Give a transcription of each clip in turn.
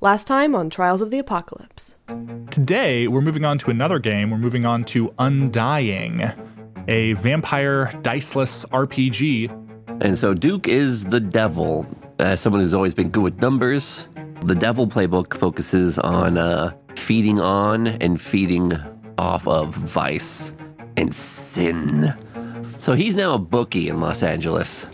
Last time on Trials of the Apocalypse. Today, we're moving on to another game. We're moving on to Undying, a vampire diceless RPG. And so Duke is the devil. As someone who's always been good with numbers, the devil playbook focuses on uh, feeding on and feeding off of vice and sin. So he's now a bookie in Los Angeles.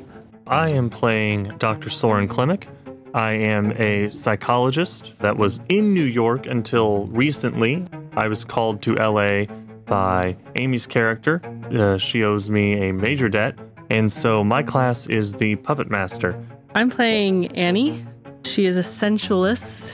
I am playing Dr. Soren Klimek. I am a psychologist that was in New York until recently. I was called to LA by Amy's character. Uh, she owes me a major debt, and so my class is the puppet master. I'm playing Annie. She is a sensualist.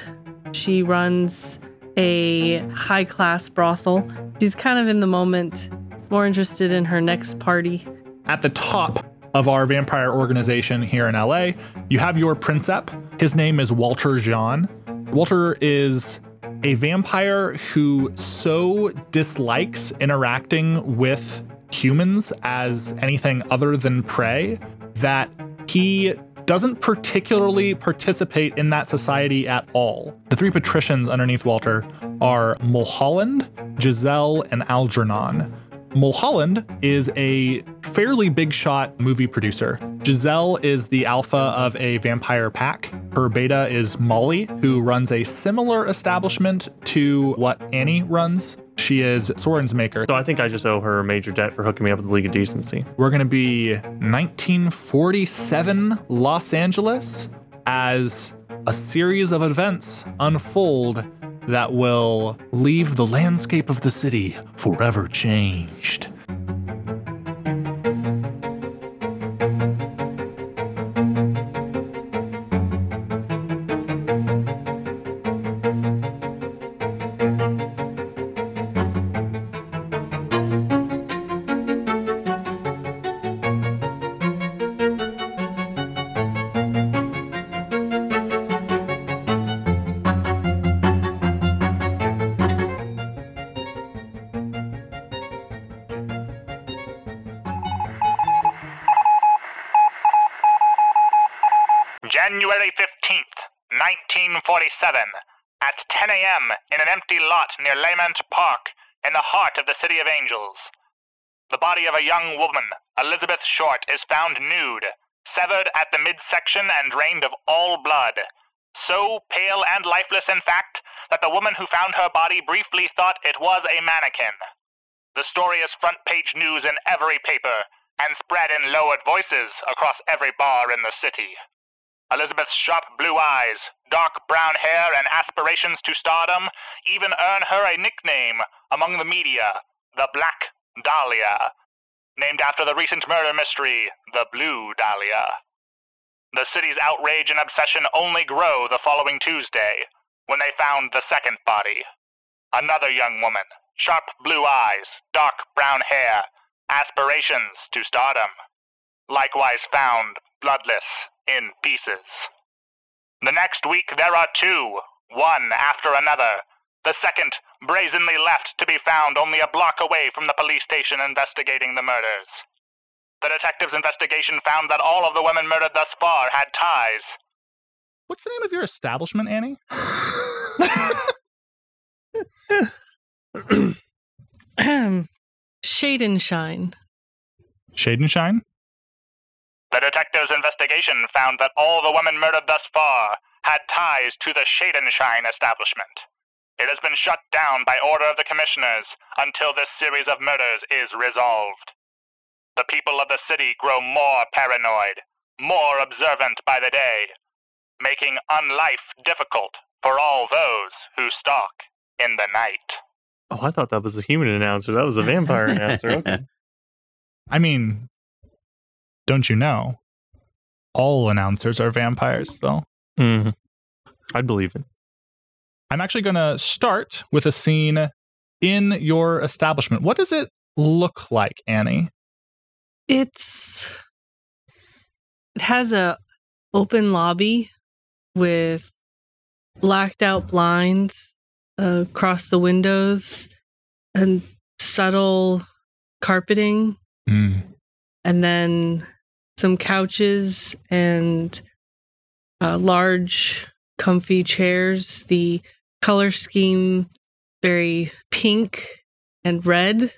She runs a high class brothel. She's kind of in the moment, more interested in her next party. At the top of our vampire organization here in LA, you have your princep. His name is Walter Jean. Walter is a vampire who so dislikes interacting with humans as anything other than prey that he doesn't particularly participate in that society at all. The three patricians underneath Walter are Mulholland, Giselle, and Algernon. Mulholland is a fairly big shot movie producer. Giselle is the alpha of a vampire pack. Her beta is Molly, who runs a similar establishment to what Annie runs. She is Soren's maker. So I think I just owe her a major debt for hooking me up with the League of Decency. We're going to be 1947 Los Angeles as a series of events unfold that will leave the landscape of the city forever changed. Park, in the heart of the City of Angels. The body of a young woman, Elizabeth Short, is found nude, severed at the midsection and drained of all blood. So pale and lifeless, in fact, that the woman who found her body briefly thought it was a mannequin. The story is front page news in every paper, and spread in lowered voices across every bar in the city. Elizabeth's sharp blue eyes, dark brown hair, and aspirations to stardom even earn her a nickname among the media, the Black Dahlia, named after the recent murder mystery, the Blue Dahlia. The city's outrage and obsession only grow the following Tuesday, when they found the second body. Another young woman, sharp blue eyes, dark brown hair, aspirations to stardom. Likewise found bloodless in pieces. The next week there are two, one after another. The second brazenly left to be found only a block away from the police station investigating the murders. The detective's investigation found that all of the women murdered thus far had ties. What's the name of your establishment, Annie? Shade and shine. Shade and Shine? The detective's investigation found that all the women murdered thus far had ties to the Shade and Shine establishment. It has been shut down by order of the commissioners until this series of murders is resolved. The people of the city grow more paranoid, more observant by the day, making unlife difficult for all those who stalk in the night. Oh, I thought that was a human announcer. That was a vampire announcer. Okay. I mean, don't you know? All announcers are vampires, Phil. Mhm. I'd believe it. I'm actually going to start with a scene in your establishment. What does it look like, Annie? It's it has a open lobby with blacked out blinds uh, across the windows and subtle carpeting Mm. and then some couches and a large comfy chairs. The color scheme very pink and red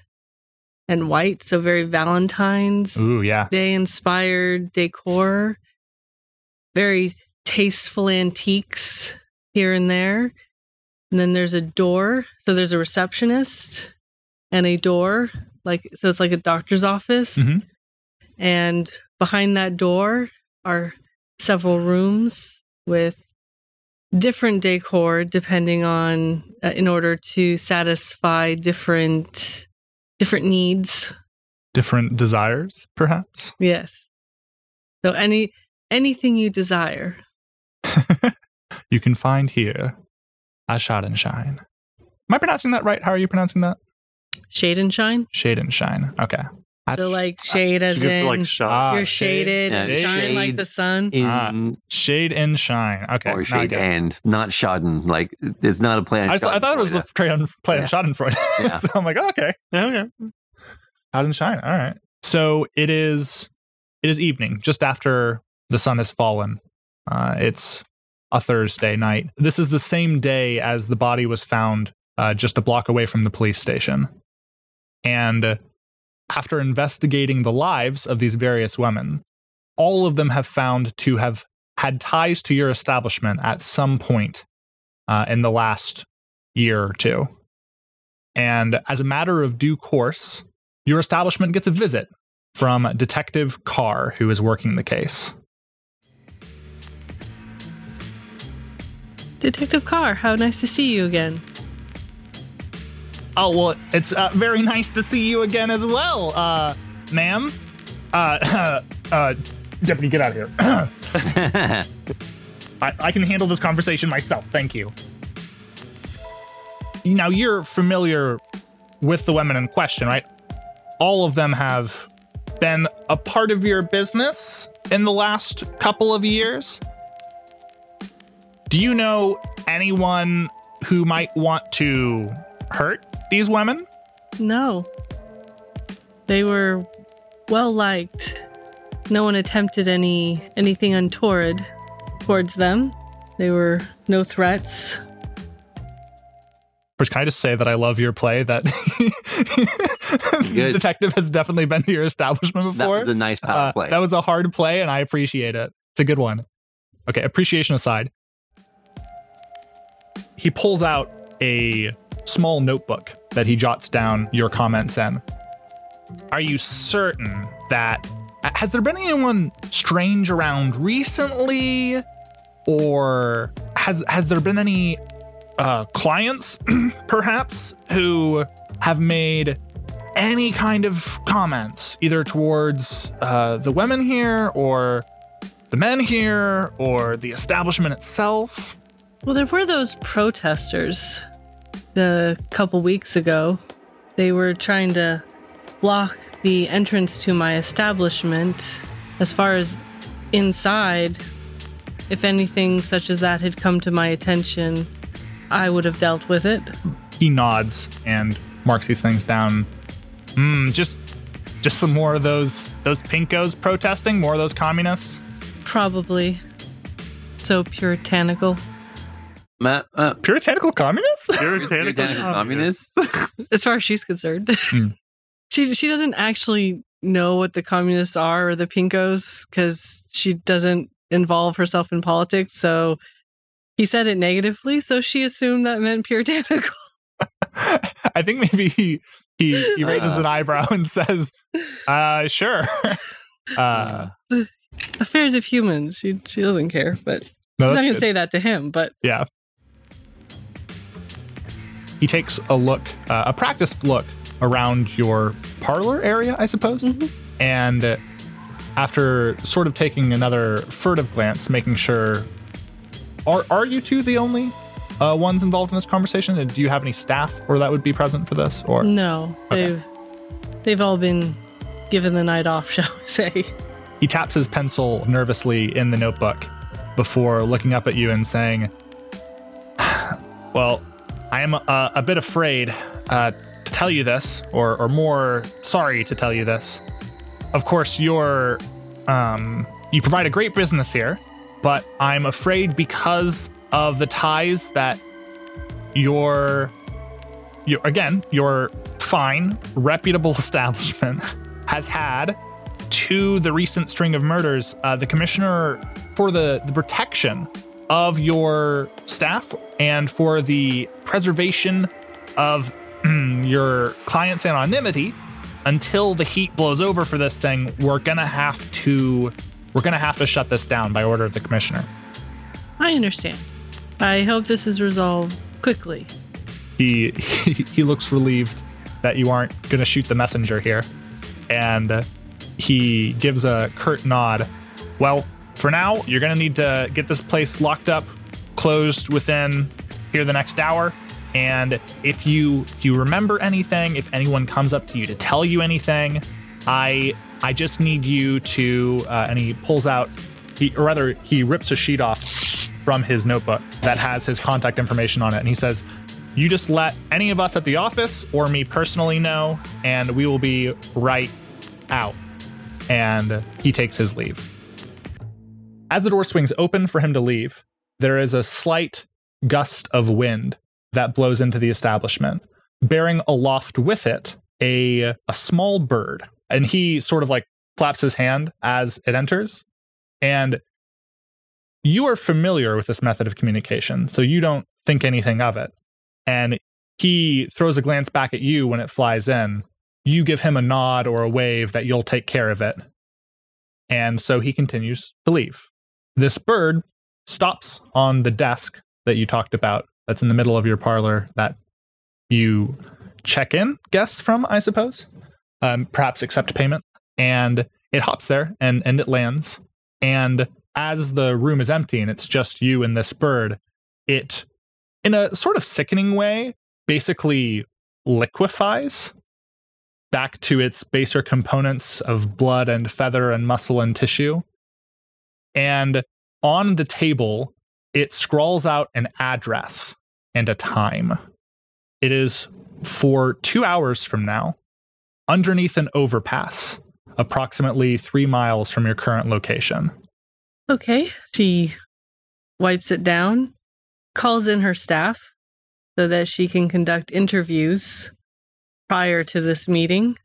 and white, so very Valentine's Ooh, yeah. Day inspired decor. Very tasteful antiques here and there. And then there's a door. So there's a receptionist and a door. Like so it's like a doctor's office. Mhm. And behind that door are several rooms with different decor depending on uh, in order to satisfy different different needs Different desires, perhaps. yes so any anything you desire you can find here a shot and shine. Am I pronouncing that right? How are you pronouncing that? shade and shine Shade and shine. Okay. So like shade as in like shot. Ah, you're shaded Yeah, and shine like the sun In Ah, Shade and shine. Okay. or shade get and not Schaden. Like it's not a play on I, s- I thought it was a Schadenfreude. play on, play on Yeah. Schadenfreude. Yeah. so I'm like, oh, okay. Okay. Out and shine. All right. So it is it is evening, just after the sun has fallen. Uh, it's a Thursday night. This is the same day as the body was found uh, just a block away from the police station. And uh, after investigating the lives of these various women, all of them have found to have had ties to your establishment at some point uh, in the last year or two. And as a matter of due course, your establishment gets a visit from Detective Carr, who is working the case. detective carr how nice to see you again Oh, well, it's uh, very nice to see you again as well, uh, ma'am. Uh, uh, deputy, get out of here. I, I can handle this conversation myself. Thank you. Now, you're familiar with the women in question, right? All of them have been a part of your business in the last couple of years. Do you know anyone who might want to hurt these women? no they were well liked no one attempted any anything untoward towards them they were no threats Which can I just say that I love your play that the detective has definitely been to your establishment before. that before. was a nice power Uh, play. That was a hard play, and I appreciate it. It's a good one. Okay, appreciation aside, he pulls out a small notebook that he jots down your comments in. Are you certain that has there been anyone strange around recently, or has has there been any uh, clients, perhaps, who have made any kind of comments, either towards uh, the women here or the men here or the establishment itself. Well, there were those protesters a couple weeks ago. They were trying to block the entrance to my establishment. As far as inside, if anything such as that had come to my attention, I would have dealt with it. He nods and marks these things down. Hmm, just just some more of those those pinkos protesting, more of those communists. Probably. So puritanical. Matt, uh, Puritanical communists? Puritanical puritanical communist. communists. As far as she's concerned. Hmm. she she doesn't actually know what the communists are or the pinkos because she doesn't involve herself in politics. So he said it negatively, so she assumed that meant puritanical. I think maybe he he, he raises Uh. an eyebrow and says, uh sure. uh Affairs of humans. She she doesn't care, but no, she's not gonna say that to him. But Yeah. He takes a look, uh, a practiced look around your parlor area, I suppose. And uh, after sort of taking another furtive glance, making sure are are you two the only uh, ones involved in this conversation? And do you have any staff or that would be present for this? Or no, Okay. they've they've all been given the night off, shall we say? He taps his pencil nervously in the notebook before looking up at you and saying, Well, I am uh, a bit afraid uh, to tell you this, or, or more sorry to tell you this. Of course, you're, um, you provide a great business here, but I'm afraid because of the ties that your your again your fine reputable establishment has had to the recent string of murders uh, the commissioner for the, the protection of your staff and for the preservation of your client's anonymity until the heat blows over for this thing we're gonna have to we're gonna have to shut this down by order of the commissioner I understand. I hope this is resolved quickly. he he, he looks relieved that you aren't to shoot the messenger here and he gives a curt nod well for now you're going to need to get this place locked up closed within here the next hour. And if you if you remember anything if anyone comes up to you to tell you anything i i just need you to uh, and he pulls out he or rather he rips a sheet off from his notebook that has his contact information on it. And he says you just let any of us at the office or me personally know and we will be right out. And he takes his leave as the door swings open for him to leave there is a slight gust of wind that blows into the establishment bearing aloft with it a a small bird and he sort of like flaps his hand as it enters and you are familiar with this method of communication, so you don't think anything of it. And he throws a glance back at you when it flies in. You give him a nod or a wave that you'll take care of it. And so he continues to leave. This bird stops on the desk that you talked about, that's in the middle of your parlor, that you check in guests from, I suppose, um, perhaps accept payment. And it hops there and, and it lands. And as the room is empty and it's just you and this bird, it, in a sort of sickening way, basically liquefies back to its baser components of blood and feather and muscle and tissue. And on the table, it scrawls out an address and a time. It is for two hours from now, underneath an overpass, approximately three miles from your current location. Okay. She wipes it down, calls in her staff so that she can conduct interviews prior to this meeting,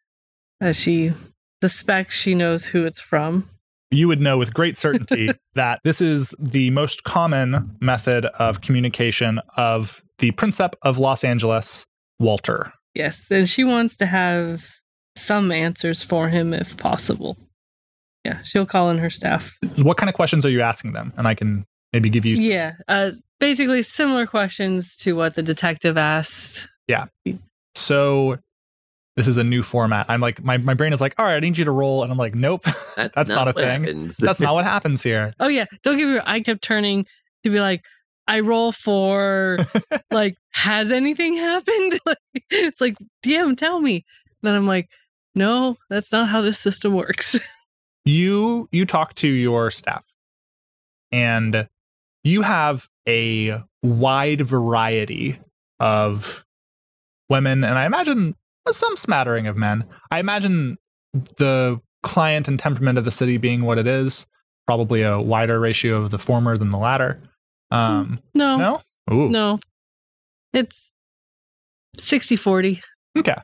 as she suspects she knows who it's from. You would know with great certainty that this is the most common method of communication of the Princep of Los Angeles, Walter. Yes, and she wants to have some answers for him if possible. Yeah, she'll call in her staff. What kind of questions are you asking them? And I can maybe give you. some- Yeah, uh, basically similar questions to what the detective asked. Yeah. So this is a new format. I'm like, my, my brain is like, all right, I need you to roll. And I'm like, nope, That's not a thing. happens. that's not what happens here. Oh yeah, don't give me. I kept turning to be like, I roll for like, has anything happened? Like, it's like, DM, tell me. Then I'm like, no, that's not how this system works. you you talk to your staff and you have a wide variety of women and i imagine some smattering of men i imagine the client and temperament of the city being what it is probably a wider ratio of the former than the latter um no, no Ooh. no, it's 60 40. okay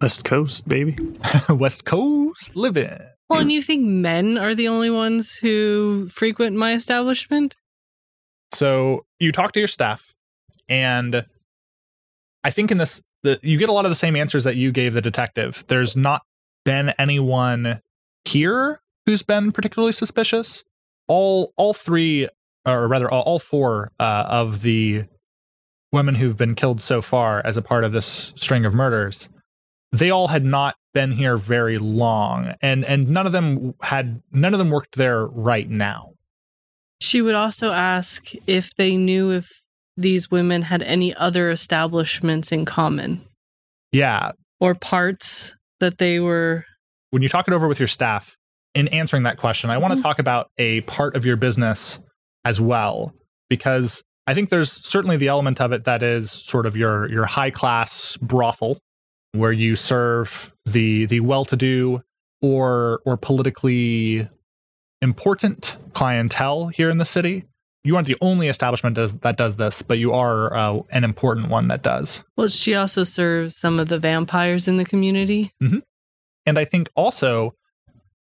West Coast, baby. west coast living Well, and you think men are the only ones who frequent my establishment? So you talk to your staff, and I think in this, the, you get a lot of the same answers that you gave the detective. There's not been anyone here who's been particularly suspicious. All, all three, or rather, all, all four uh, of the women who've been killed so far as a part of this string of murders, they all had not been here very long, and and none of them had none of them worked there right now. She would also ask if they knew if these women had any other establishments in common Yeah, or parts that they were. when you talk it over with your staff in answering that question, I want to mm-hmm. talk about a part of your business as well, because I think there's certainly the element of it that is sort of your your high class brothel, where you serve the the well to do or or politically important clientele here in the city. You aren't the only establishment does, that does this, but you are uh, an important one that does. Well, she also serves some of the vampires in the community. And I think also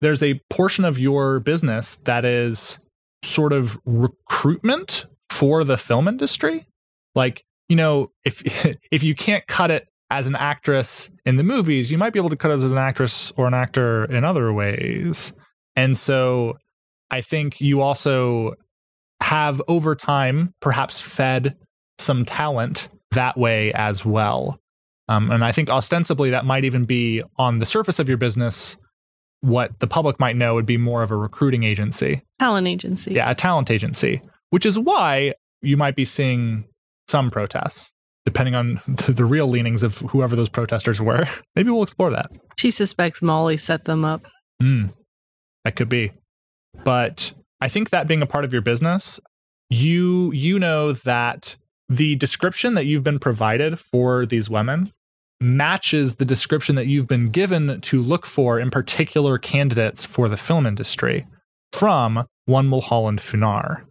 there's a portion of your business that is sort of recruitment for the film industry. Like, you know, if if you can't cut it as an actress in the movies, you might be able to cut it as an actress or an actor in other ways. And so I think you also have over time perhaps fed some talent that way as well. Um, and I think ostensibly that might even be on the surface of your business. What the public might know would be more of a recruiting agency. Talent agency. Yeah, a talent agency, which is why you might be seeing some protests, depending on the, the real leanings of whoever those protesters were. Maybe we'll explore that. She suspects Molly set them up. Mm, that could be. But I think that being a part of your business, you you know that the description that you've been provided for these women matches the description that you've been given to look for in particular candidates for the film industry from one Mulholland Funar.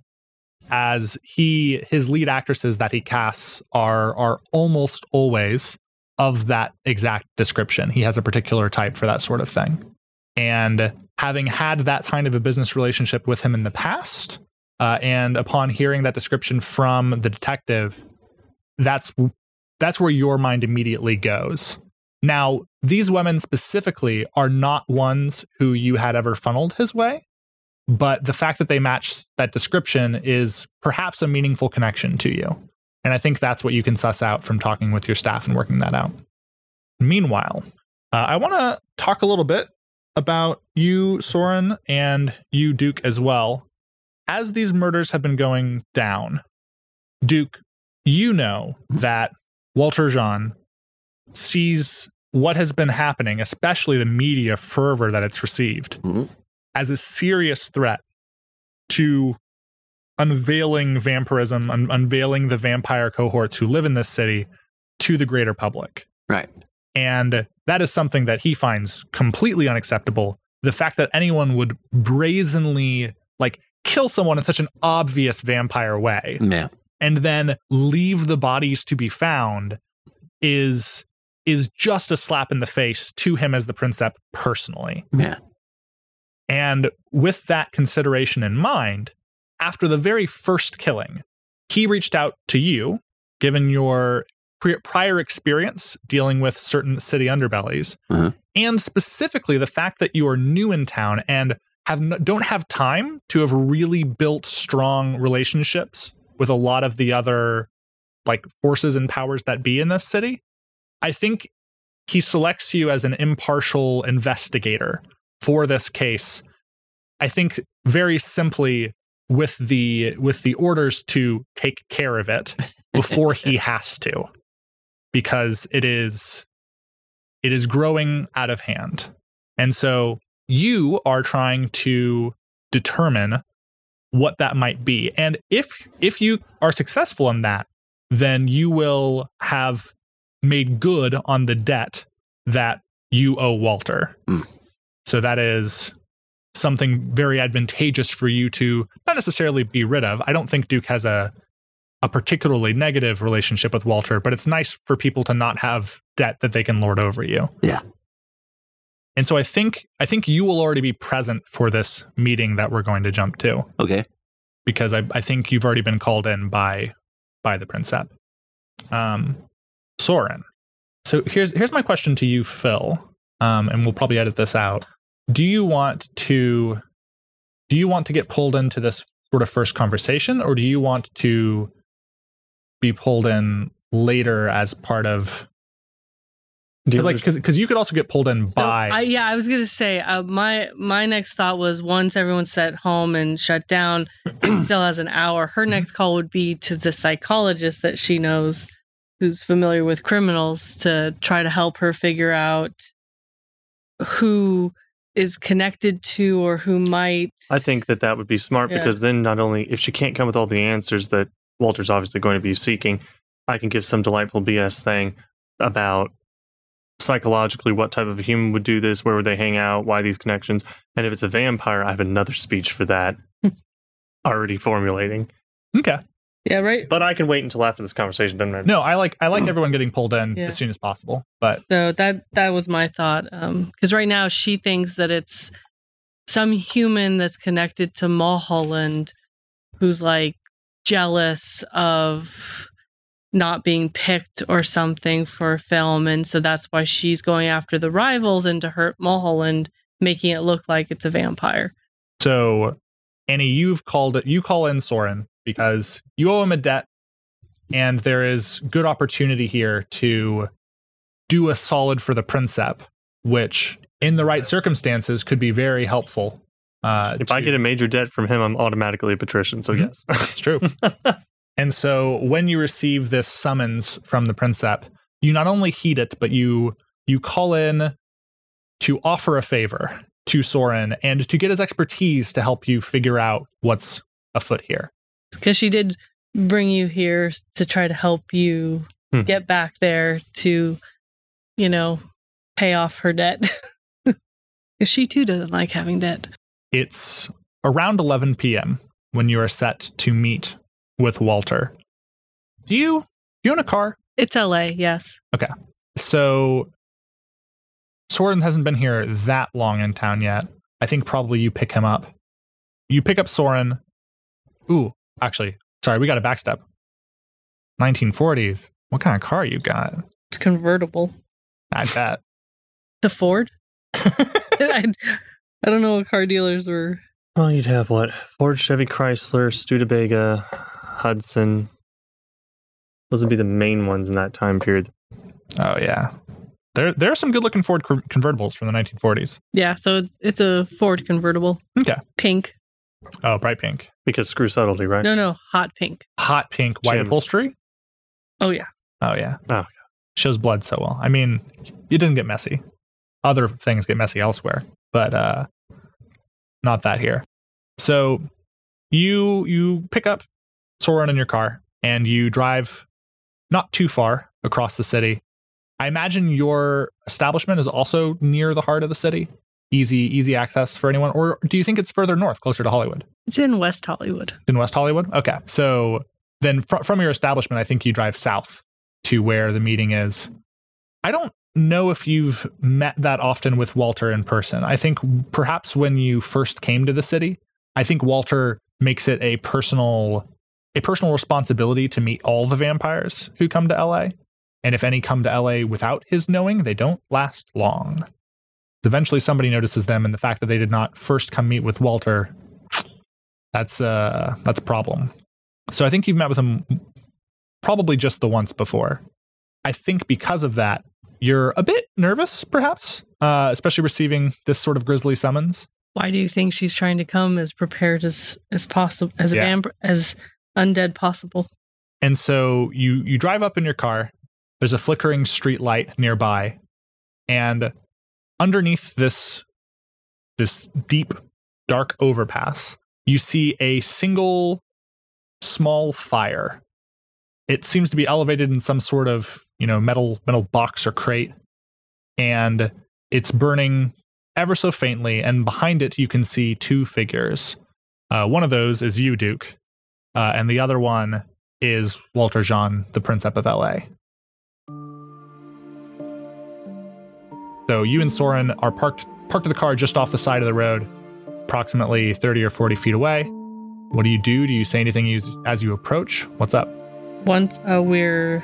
As he his lead actresses that he casts are are almost always of that exact description. He has a particular type for that sort of thing. And having had that kind of a business relationship with him in the past, uh, and upon hearing that description from the detective, that's that's where your mind immediately goes. Now, these women specifically are not ones who you had ever funneled his way, but the fact that they match that description is perhaps a meaningful connection to you. And I think that's what you can suss out from talking with your staff and working that out. Meanwhile, uh, I want to talk a little bit about you, Soren, and you, Duke, as well. As these murders have been going down, Duke, you know that Walter Jean sees what has been happening, especially the media fervor that it's received, Mhm. as a serious threat to unveiling vampirism, un- unveiling the vampire cohorts who live in this city to the greater public. Right. And that is something that he finds completely unacceptable. The fact that anyone would brazenly like kill someone in such an obvious vampire way Yeah. and then leave the bodies to be found is is just a slap in the face to him as the princep personally. Yeah. And with that consideration in mind, after the very first killing, he reached out to you, given your pri- prior experience dealing with certain city underbellies, Mhm. and specifically the fact that you are new in town and have don't have time to have really built strong relationships with a lot of the other like forces and powers that be in this city. I think he selects you as an impartial investigator for this case i think very simply with the with the orders to take care of it before he has to because it is it is growing out of hand and so you are trying to determine what that might be and if if you are successful in that then you will have made good on the debt that you owe Walter. Mm. So that is something very advantageous for you to not necessarily be rid of. I don't think Duke has a a particularly negative relationship with Walter, but it's nice for people to not have debt that they can lord over you. Yeah. And so I think I think you will already be present for this meeting that we're going to jump to Okay. because I, I think you've already been called in by by the princeps. Um, Soren. So here's here's my question to you, Phil. Um, and we'll probably edit this out. Do you want to do you want to get pulled into this sort of first conversation, or do you want to be pulled in later as part of Do because like because you could also get pulled in So, by I, yeah, I was gonna say uh, my my next thought was once everyone's set home and shut down, she still has an hour. Her next call would be to the psychologist that she knows, who's familiar with criminals, to try to help her figure out who is connected to or who might. I think that that would be smart Yeah. because then not only if she can't come with all the answers that Walter's obviously going to be seeking, I can give some delightful BS thing about psychologically what type of a human would do this, where would they hang out, why these connections, and if it's a vampire, I have another speech for that already formulating. Okay. Yeah, right. But I can wait until after this conversation. Doesn't matter. No, I like I like everyone getting pulled in Yeah. as soon as possible. But So that that was my thought. Um, because right now she thinks that it's some human that's connected to Mulholland who's like jealous of not being picked or something for a film, and so that's why she's going after the rivals and to hurt Mulholland, making it look like it's a vampire. so Annie, you've called it you call in Soren because you owe him a debt and there is good opportunity here to do a solid for the Princep, which in the right circumstances could be very helpful. Uh, If I get a major debt from him, I'm automatically a patrician. So Mhm. yes. That's true. and so when you receive this summons from the Princep, you not only heed it, but you you call in to offer a favor to Soren and to get his expertise to help you figure out what's afoot here. Because she did bring you here to try to help you Hmm. get back there to, you know, pay off her debt. Because she too doesn't like having debt. It's around 11 p.m. when you are set to meet with Walter. Do you do you own a car? It's LA, yes. Okay. So Soren hasn't been here that long in town yet. I think probably you pick him up. You pick up Soren. Ooh, actually, sorry, we got a backstep. 1940s. What kind of car you got? It's convertible. I bet. The Ford? I, I don't know what car dealers were. well, you'd have what? Ford, Chevy, Chrysler, Studebaker, Hudson. Those would be the main ones in that time period. Oh yeah. There there are some good looking Ford convertibles from the 1940s. Yeah, so it's a Ford convertible. Okay. Pink. Oh, bright pink. Because screw subtlety, right? No, no, hot pink. Hot pink white Jim. upholstery. Oh, yeah. Oh yeah. Oh, okay. Shows blood so well. I mean, it doesn't get messy. Other things get messy elsewhere, but uh not that here. So you you pick up Soren in your car and you drive not too far across the city. I imagine your establishment is also near the heart of the city. Easy easy access for anyone or do you think it's further north closer to Hollywood? It's in West Hollywood. It's in West Hollywood. Okay. So then fr- from your establishment, I think you drive south to where the meeting is. I don't know if you've met that often with Walter in person. I think perhaps when you first came to the city, I think Walter makes it a personal a personal responsibility to meet all the vampires who come to LA. And if any come to LA without his knowing, they don't last long. Eventually somebody notices them and the fact that they did not first come meet with Walter that's uh that's a problem. So I think you've met with him probably just the once before. I think because of that, you're a bit nervous, perhaps, uh, especially receiving this sort of grisly summons. Why do you think she's trying to come as prepared as as possible, as Yeah. vamp- as undead possible? And so you you drive up in your car. There's a flickering street light nearby, and underneath this this deep dark overpass, you see a single small fire. It seems to be elevated in some sort of you know metal metal box or crate, and it's burning ever so faintly. And behind it, you can see two figures. Uh, one of those is you, Duke, uh, and the other one is Walter Jean, the Princep of LA. So you and Soren are parked parked the car just off the side of the road, approximately 30 or 40 feet away. What do you do? Do you say anything as you approach? What's up? Once uh, we're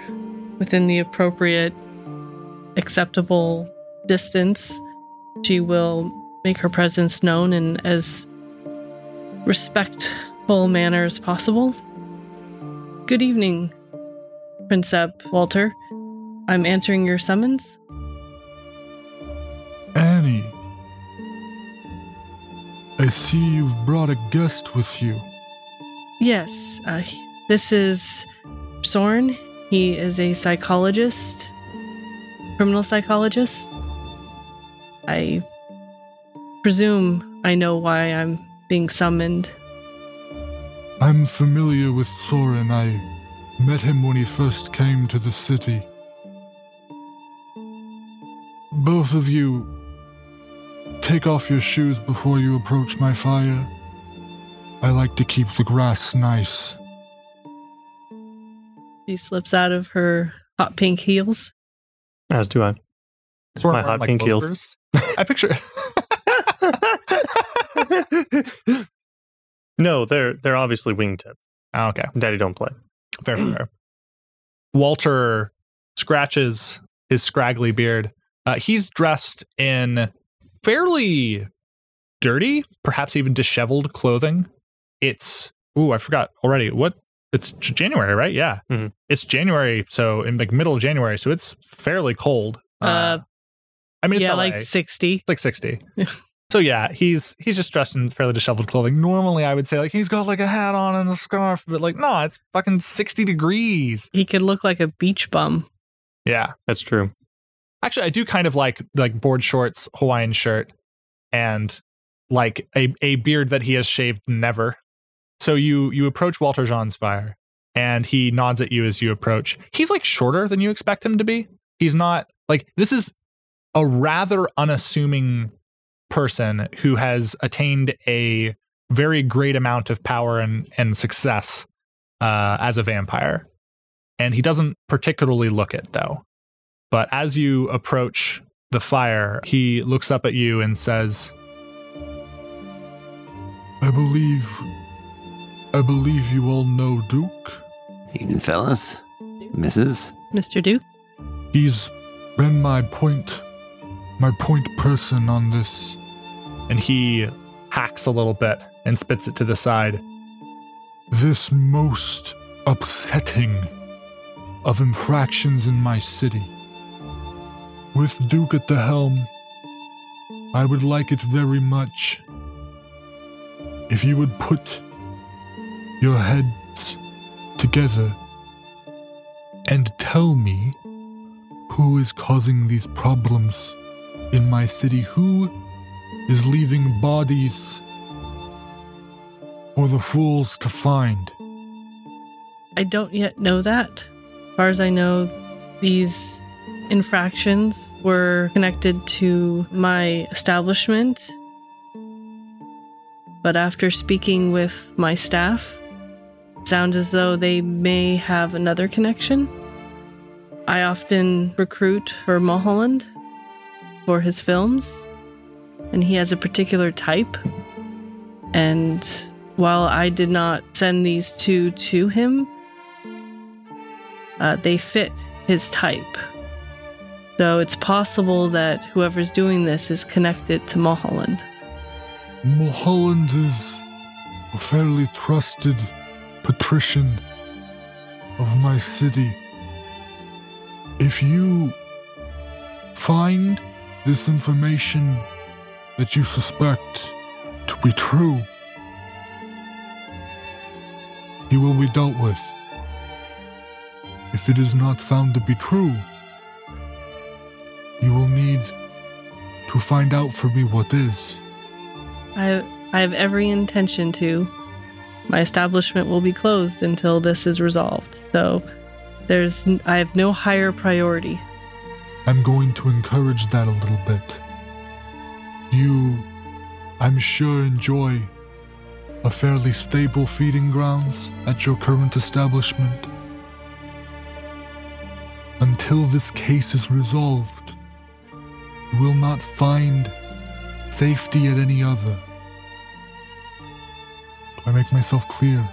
within the appropriate, acceptable distance, she will make her presence known in as respectful manner as possible. Good evening, Princep Walter. I'm answering your summons. Annie. I see you've brought a guest with you. Yes, uh, this is Soren. He is a psychologist, criminal psychologist. I presume I know why I'm being summoned. I'm familiar with Soren. I met him when he first came to the city. Both of you, take off your shoes before you approach my fire. I like to keep the grass nice. She slips out of her hot pink heels. As do I. These weren't My wearing, hot pink heels. I picture. No, they're they're obviously wingtips. Oh, okay. Daddy don't play. Fair, fair, fair. Walter scratches his scraggly beard. Uh, he's dressed in fairly dirty, perhaps even disheveled clothing. It's ooh, I forgot already. What? It's January, right? Yeah, Mhm. it's January. So in like middle of January, so it's fairly cold. Uh, I mean, it's yeah, LA. like 60. It's like 60. so yeah, he's he's just dressed in fairly disheveled clothing. Normally I would say like he's got like a hat on and a scarf, but like no, it's fucking 60 degrees. He could look like a beach bum. Yeah. That's true. Actually, I do kind of like like board shorts, Hawaiian shirt, and like a, a beard that he has shaved never. So you you approach Walter Jean's fire and he nods at you as you approach. He's like shorter than you expect him to be. He's not like this is a rather unassuming person who has attained a very great amount of power and, and success uh, as a vampire. And he doesn't particularly look it though. But as you approach the fire, he looks up at you and says, I believe. I believe you all know Duke. Evening, fellas. Mrs. Mr. Duke? He's been my point. My point person on this. and he hacks a little bit and spits it to the side. This most upsetting of infractions in my city. With Duke at the helm, I would like it very much if you would put your heads together and tell me who is causing these problems in my city, who is leaving bodies for the fools to find. I don't yet know that. As far as I know, these infractions were connected to my establishment. But after speaking with my staff, sounds as though they may have another connection. I often recruit for Mulholland for his films, and he has a particular type. And while I did not send these two to him, uh, they fit his type. So it's possible that whoever's doing this is connected to Mulholland. Mulholland is a fairly trusted patrician of my city. If you find this information that you suspect to be true, he will be dealt with. If it is not found to be true, you will need to find out for me what is. I I have every intention to. My establishment will be closed until this is resolved. So there's I have no higher priority. I'm going to encourage that a little bit. You, I'm sure, enjoy a fairly stable feeding grounds at your current establishment. Until this case is resolved, you will not find safety at any other. Do I make myself clear?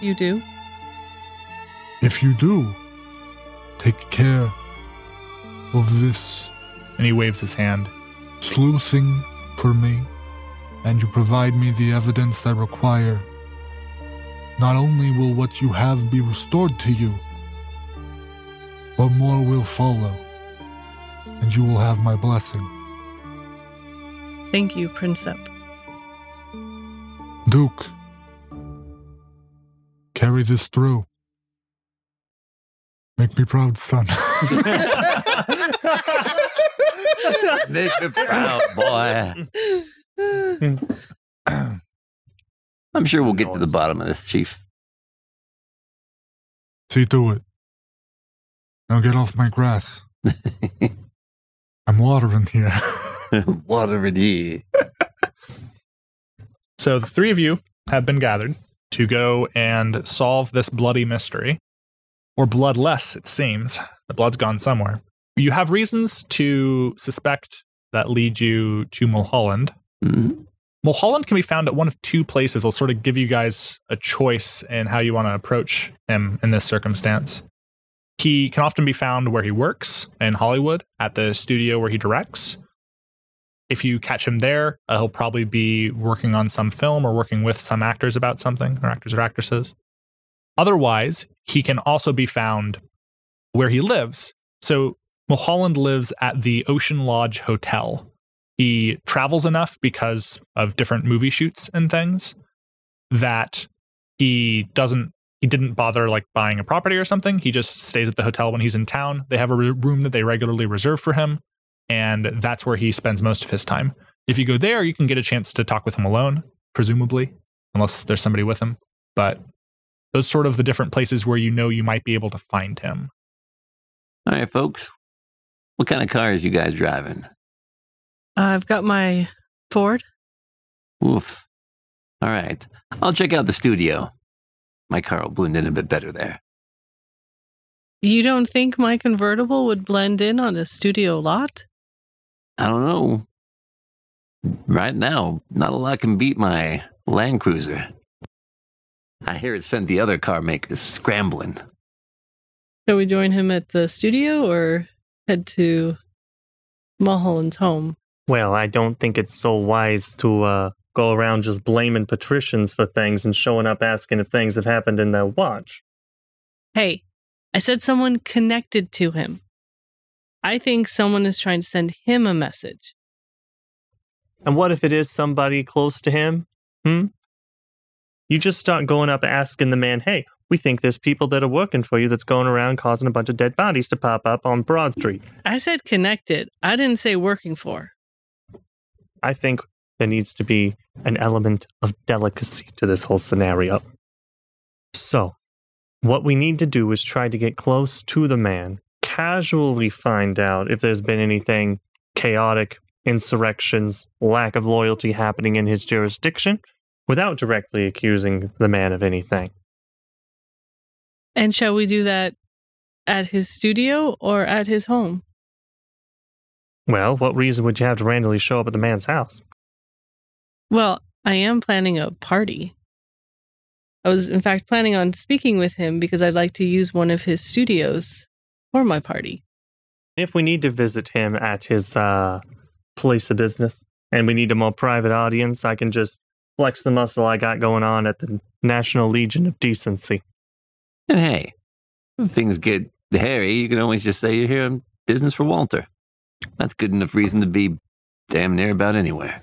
You do? If you do, take care of this And he waves his hand. sleuthing for me, and you provide me the evidence I require. Not only will what you have be restored to you, but more will follow, and you will have my blessing. Thank you, Princep. Duke, carry this through. Make me proud, son. Make me proud, boy. I'm sure we'll get to the bottom of this, Chief. See to it. Now get off my grass. I'm watering here. Water it here. So the three of you have been gathered to go and solve this bloody mystery. or bloodless, it seems. The blood's gone somewhere. You have reasons to suspect that lead you to Mulholland. Mhm. Mulholland can be found at one of two places. I'll sort of give you guys a choice in how you want to approach him in this circumstance. He can often be found where he works in Hollywood at the studio where he directs. If you catch him there, uh, he'll probably be working on some film or working with some actors about something, or actors or actresses. Otherwise, he can also be found where he lives. So Mulholland lives at the Ocean Lodge Hotel. He travels enough because of different movie shoots and things that he doesn't he didn't bother like buying a property or something. He just stays at the hotel when he's in town. They have a room that they regularly reserve for him, and that's where he spends most of his time. If you go there, you can get a chance to talk with him alone, presumably, unless there's somebody with him. But those sort of the different places where you know you might be able to find him. All right, folks. What kind of cars you guys driving? I've got my Ford. Oof. All right. I'll check out the studio. My car will blend in a bit better there. You don't think my convertible would blend in on a studio lot? I don't know. Right now, not a lot can beat my Land Cruiser. I hear it sent the other car makers scrambling. Shall we join him at the studio or head to Mulholland's home? Well, I don't think it's so wise to uh, go around just blaming patricians for things and showing up asking if things have happened in their watch. Hey, I said someone connected to him. I think someone is trying to send him a message. And what if it is somebody close to him? Hmm? You just start going up asking the man, hey, we think there's people that are working for you that's going around causing a bunch of dead bodies to pop up on Broad Street. I said connected. I didn't say working for. I think there needs to be an element of delicacy to this whole scenario. So, what we need to do is try to get close to the man, casually find out if there's been anything chaotic, insurrections, lack of loyalty happening in his jurisdiction, without directly accusing the man of anything. And shall we do that at his studio or at his home? Well, what reason would you have to randomly show up at the man's house? Well, I am planning a party. I was, in fact, planning on speaking with him because I'd like to use one of his studios for my party. If we need to visit him at his uh, place of business and we need a more private audience, I can just flex the muscle I got going on at the National Legion of Decency. And hey, if things get hairy, you can always just say you're here on business for Walter. That's good enough reason to be damn near about anywhere.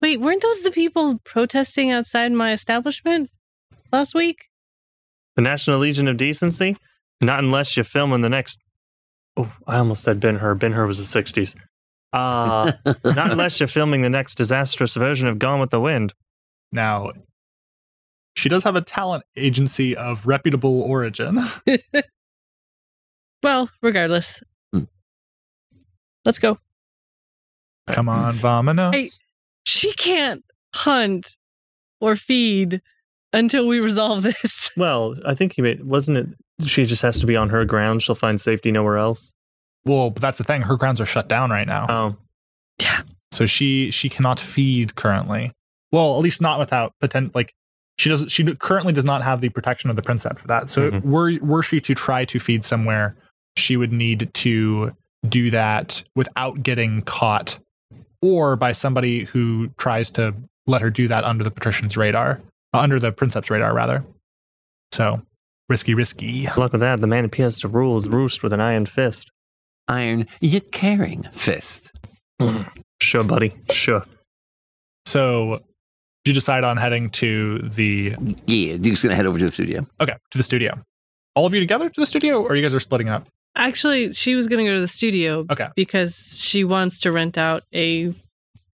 Wait, weren't those the people protesting outside my establishment last week? The National Legion of Decency? Not unless you're filming the next. Oh, I almost said Ben Hur. Ben Hur was the 60s. Uh, not unless you're filming the next disastrous version of Gone with the Wind. Now, she does have a talent agency of reputable origin. Well, regardless. Hmm. Let's go. Come on, Vamonos. Hey. She can't hunt or feed until we resolve this. Well, I think he made, wasn't it? She just has to be on her ground. She'll find safety nowhere else. Well, but that's the thing. Her grounds are shut down right now. Oh, yeah. so she she cannot feed currently. Well, at least not without potent like she doesn't. she currently does not have the protection of the princeps for that. So Mhm. were were she to try to feed somewhere, she would need to do that without getting caught or by somebody who tries to let her do that under the patrician's radar, uh, under the princeps radar rather. So, risky risky. luck with that. The man appears to rule his roost with an iron fist. Iron yet caring fist. Hmm. Sure, buddy. Sure. So, you decide on heading to the Yeah, Duke's gonna head over to the studio. Okay, to the studio. All of you together to the studio, or you guys are splitting up? Actually, she was going to go to the studio Okay. because she wants to rent out a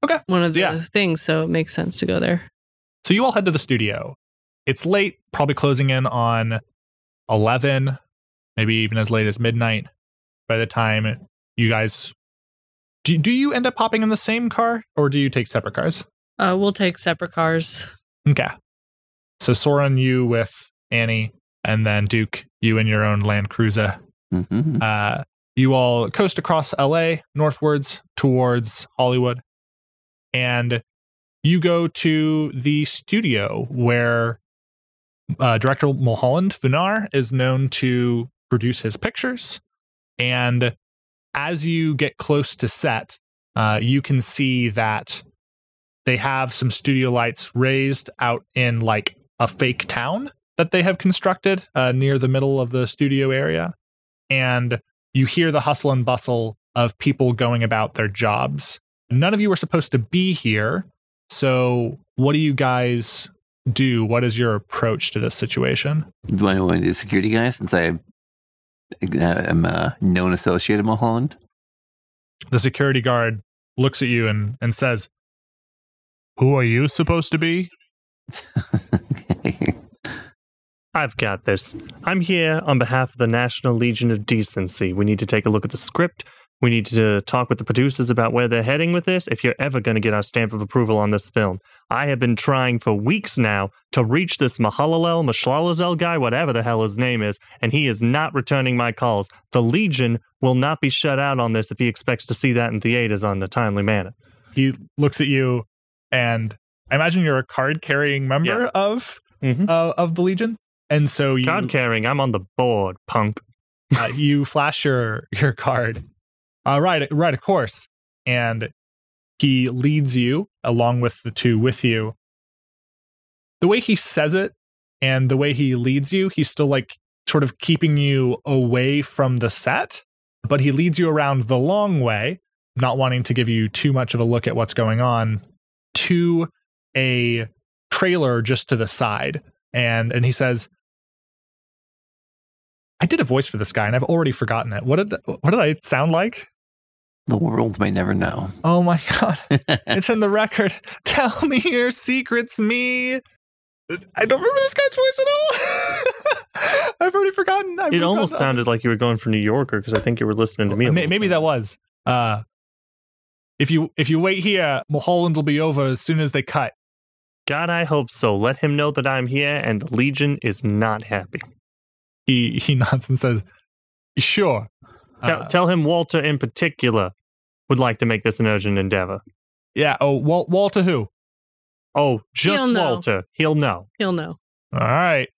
Okay. one of the Yeah. things, so it makes sense to go there. So you all head to the studio. It's late, probably closing in on 11, maybe even as late as midnight by the time you guys. Do, do you end up hopping in the same car, or do you take separate cars? Uh, we'll take separate cars. Okay. So Soren, you with Annie, and then Duke, you in your own Land Cruiser. hmm Uh, you all coast across LA northwards towards Hollywood, and you go to the studio where uh, director Mulholland Funar is known to produce his pictures. And as you get close to set, uh, you can see that they have some studio lights raised out in like a fake town that they have constructed uh, near the middle of the studio area. And you hear the hustle and bustle of people going about their jobs. None of you are supposed to be here. So, what do you guys do? What is your approach to this situation? Do I know the security guy since I am a known associate of Mulholland? The security guard looks at you and, and says, Who are you supposed to be? I've got this. I'm here on behalf of the National Legion of Decency. We need to take a look at the script. We need to talk with the producers about where they're heading with this if you're ever going to get our stamp of approval on this film. I have been trying for weeks now to reach this Mahalalel, Mashlalazel guy, whatever the hell his name is, and he is not returning my calls. The Legion will not be shut out on this if he expects to see that in theaters on a timely manner. He looks at you and I imagine you're a card carrying member Yeah. of Mhm. uh, of the Legion. And so you Card carrying, I'm on the board, punk. uh, you flash your your card. Uh, right, right, of course. And he leads you along with the two with you. The way he says it and the way he leads you, he's still like sort of keeping you away from the set, but he leads you around the long way, not wanting to give you too much of a look at what's going on, to a trailer just to the side. And and he says, I did a voice for this guy and I've already forgotten it. What did what did I sound like? The world may never know. Oh my god. It's in the record. Tell me your secrets, me. I don't remember this guy's voice at all. I've already forgotten. I've It forgotten almost that. sounded like you were going for New Yorker because I think you were listening to me. a May- little Maybe that was. Uh, if you if you wait here, Mulholland will be over as soon as they cut. God, I hope so. Let him know that I'm here and the Legion is not happy. He he nods and says, "Sure." Tell, Uh, tell him Walter in particular would like to make this an urgent endeavor. yeah. Oh, Wal- Walter, who? Oh, just He'll know. Walter. He'll know. He'll know. All right.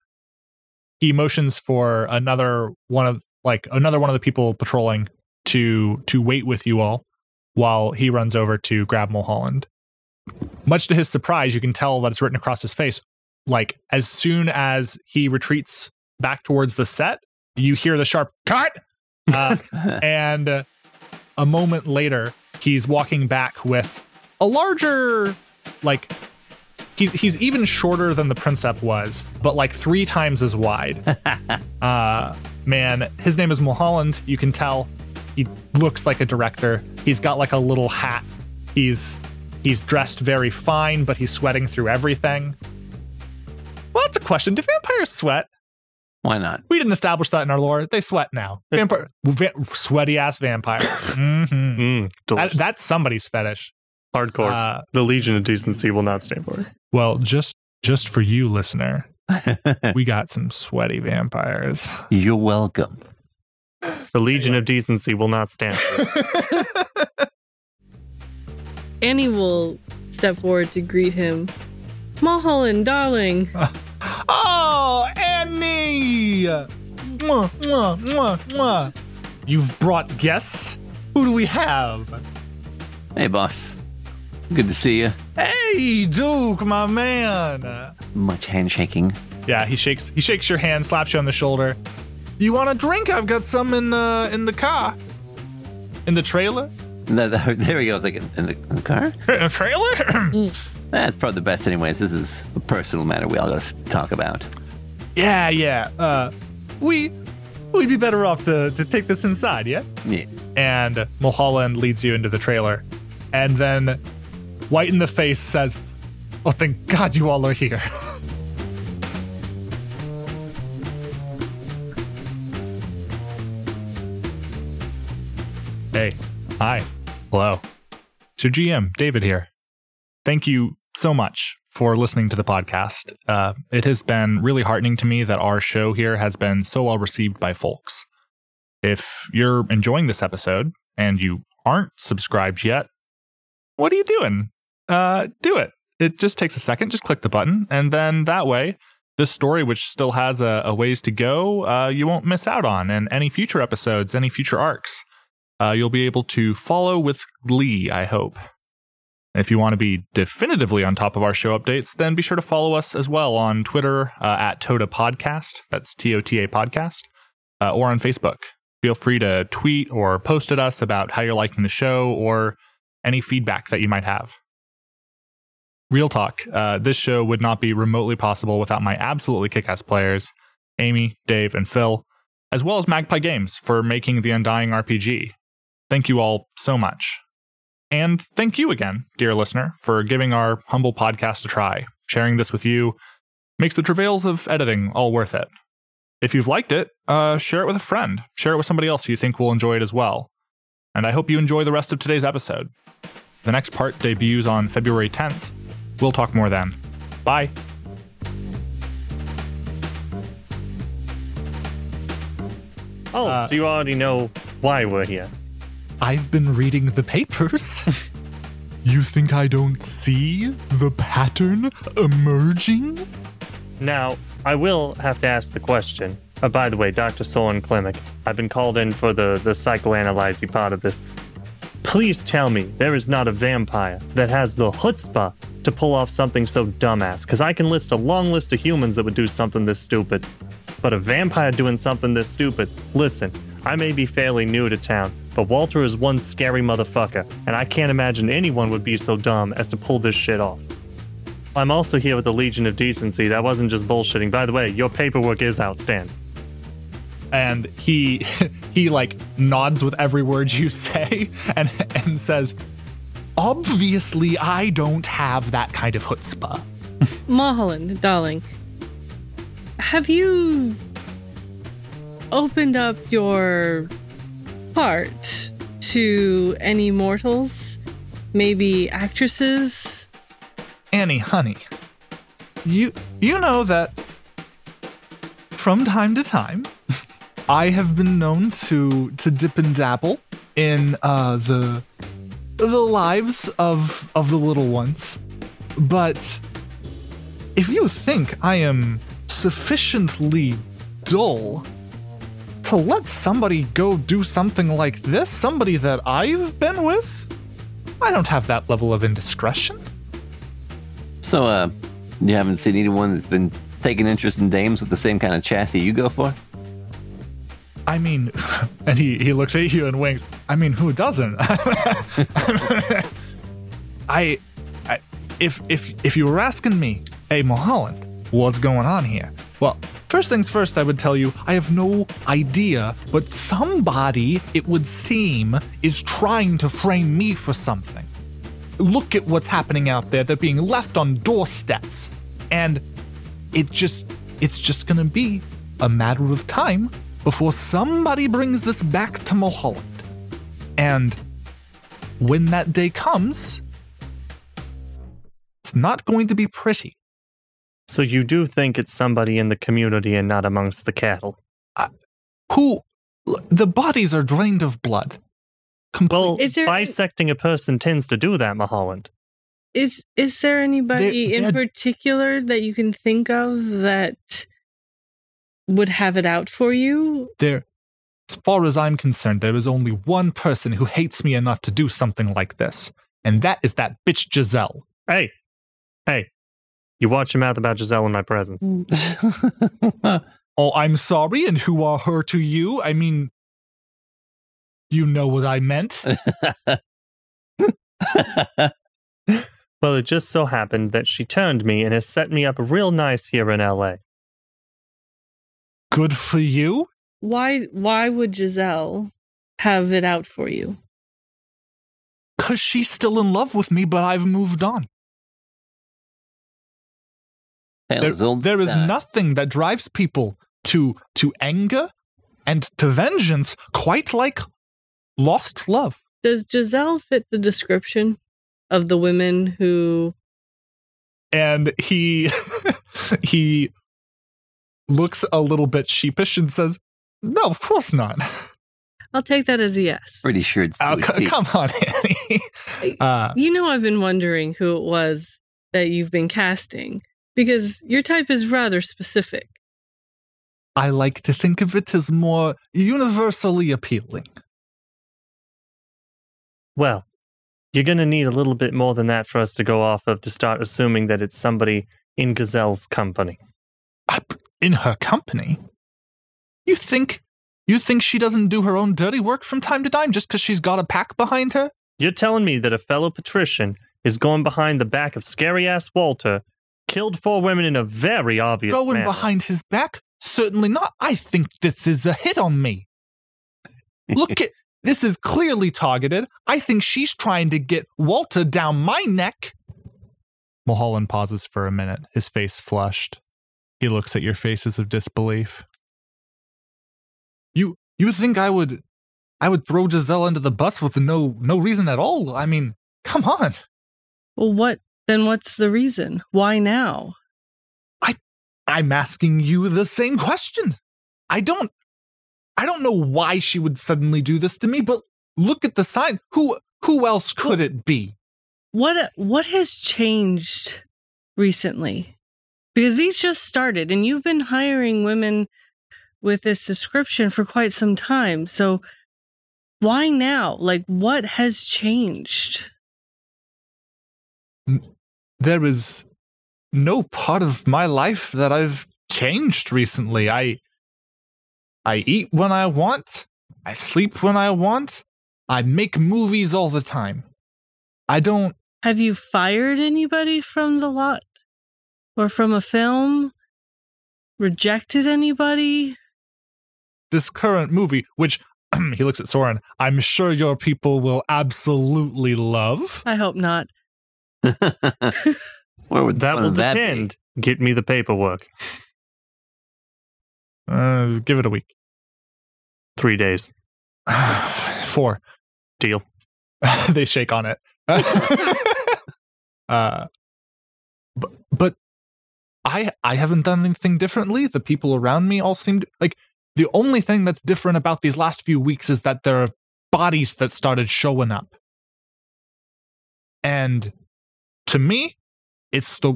He motions for another one of like another one of the people patrolling to to wait with you all while he runs over to grab Mulholland. Much to his surprise, you can tell that it's written across his face. Like as soon as he retreats back towards the set, you hear the sharp cut, uh, and uh, a moment later, he's walking back with a larger, like he's he's even shorter than the Princep was, but like three times as wide. uh, man, his name is Mulholland. You can tell he looks like a director. He's got like a little hat. He's he's dressed very fine, but he's sweating through everything. Well, that's a question. Do vampires sweat? Why not? We didn't establish that in our lore. They sweat now. Vampire, va- sweaty ass vampires. hmm Mm, That, that's somebody's fetish. Hardcore. Uh, the Legion of Decency will not stand for it. well, just just for you, listener, we got some sweaty vampires. You're welcome. The Legion of Decency will not stand for it. Annie will step forward to greet him. Mulholland, darling. Oh, Annie! Mwah, mwah, mwah, mwah. You've brought guests? Who do we have? Hey, boss. Good to see you. Hey, Duke, my man. Much handshaking. Yeah, he shakes he shakes your hand, slaps you on the shoulder. You want a drink? I've got some in the in the car. In the trailer? No, there there he goes, like in the, in the car. In the trailer? That's probably the best, anyways. This is a personal matter we all gotta talk about. Yeah, yeah. Uh, we we'd be better off to to take this inside, yeah. Yeah. and Mulholland leads you into the trailer. And then White in the Face says, Oh, thank God you all are here. hey, hi, hello. It's your GM, David here. Thank you so much for listening to the podcast. Uh, it has been really heartening to me that our show here has been so well received by folks. If you're enjoying this episode and you aren't subscribed yet, what are you doing? Uh, do it. It just takes a second. Just click the button, and then that way, this story, which still has a, a ways to go, uh, you won't miss out on. And any future episodes, any future arcs, uh, you'll be able to follow with glee. I hope. If you want to be definitively on top of our show updates, then be sure to follow us as well on Twitter uh, at Toda Podcast. That's T O T A Podcast, uh, or on Facebook. Feel free to tweet or post at us about how you're liking the show or any feedback that you might have. Real talk, uh, this show would not be remotely possible without my absolutely kick ass players, Amy, Dave, and Phil, as well as Magpie Games for making the Undying RPG. Thank you all so much. And thank you again, dear listener, for giving our humble podcast a try. Sharing this with you makes the travails of editing all worth it. If you've liked it, uh, share it with a friend. Share it with somebody else who you think will enjoy it as well. And I hope you enjoy the rest of today's episode. The next part debuts on February 10th. We'll talk more then. Bye. Oh, Uh, so you already know why we're here. I've been reading the papers. you think I don't see the pattern emerging? Now, I will have to ask the question. Uh, by the way, Dr. Solon Klimek, I've been called in for the, the psychoanalyzing part of this. Please tell me there is not a vampire that has the chutzpah to pull off something so dumbass, because I can list a long list of humans that would do something this stupid. But a vampire doing something this stupid, listen, I may be fairly new to town, but Walter is one scary motherfucker, and I can't imagine anyone would be so dumb as to pull this shit off. I'm also here with the Legion of Decency. That wasn't just bullshitting. By the way, your paperwork is outstanding. and he he like nods with every word you say and and says obviously i don't have that kind of chutzpah Mulholland, darling, have you opened up your heart to any mortals? Maybe actresses? annie honey you you know that from time to time i have been known to to dip and dabble in uh the the lives of of the little ones but if you think i am sufficiently dull to let somebody go do something like this somebody that i've been with i don't have that level of indiscretion So, uh, you haven't seen anyone that's been taking interest in dames with the same kind of chassis you go for? I mean, and he, he looks at you and winks. I mean, who doesn't? I, I, if if if you were asking me, hey Mulholland, what's going on here? Well, first things first, I would tell you I have no idea, but somebody, it would seem, is trying to frame me for something. Look at what's happening out there. They're being left on doorsteps, and it just it's just gonna be a matter of time before somebody brings this back to Mulholland. And when that day comes, it's not going to be pretty. So you do think it's somebody in the community and not amongst the cattle? Who the bodies are drained of blood. Complete. Well, Is there- bisecting a person tends to do that, Mulholland. Is is there anybody They're- in they're- particular that you can think of that would have it out for you? there as far as I'm concerned, there is only one person who hates me enough to do something like this, and that is that bitch Giselle. Hey, hey, you watch your mouth about Giselle in my presence. Mm. Oh, I'm sorry, and who are her to you? I mean, you know what I meant. Well, it just so happened that she turned me and has set me up real nice here in LA. Good for you. Why why would Giselle have it out for you? Cause she's still in love with me, but I've moved on. Hell, There, there is nothing that drives people to to anger and to vengeance quite like lost love. Does Giselle fit the description of the women who and he he looks a little bit sheepish and says, "No, of course not." I'll take that as a yes. Pretty sure it's Oh, to a c- T. come on, Annie. Uh, You know, I've been wondering who it was that you've been casting because your type is rather specific. I like to think of it as more universally appealing. Well, you're going to need a little bit more than that for us to go off of to start assuming that it's somebody in Giselle's company. In her company. You think you think she doesn't do her own dirty work from time to time just because she's got a pack behind her? You're telling me that a fellow patrician is going behind the back of scary ass Walter, killed four women in a very obvious Going manner. behind his back? Certainly not. I think this is a hit on me. Look at this is clearly targeted. I think she's trying to get Walter down my neck. Mulholland pauses for a minute, his face flushed. He looks at your faces of disbelief. You you think I would I would throw Giselle under the bus with no no reason at all? I mean, come on. Well, what then? What's the reason? Why now? I I'm asking you the same question. I don't I don't know why she would suddenly do this to me, but look at the sign. Who who else could it be? What what has changed recently? Because these just started, and you've been hiring women with this description for quite some time. So why now? Like, what has changed? There is no part of my life that I've changed recently. I I eat when I want. I sleep when I want. I make movies all the time. I don't Have you fired anybody from the lot or from a film? Rejected anybody? this current movie, which he looks at Soren, I'm sure your people will absolutely love. I hope not. Where would That will of that be? depend. Get me the paperwork. Uh, give it a week. Three days. Four. Deal. they shake on it. uh, but, but I I haven't done anything differently. The people around me all seem to, like the only thing that's different about these last few weeks is that there are bodies that started showing up. And to me, it's the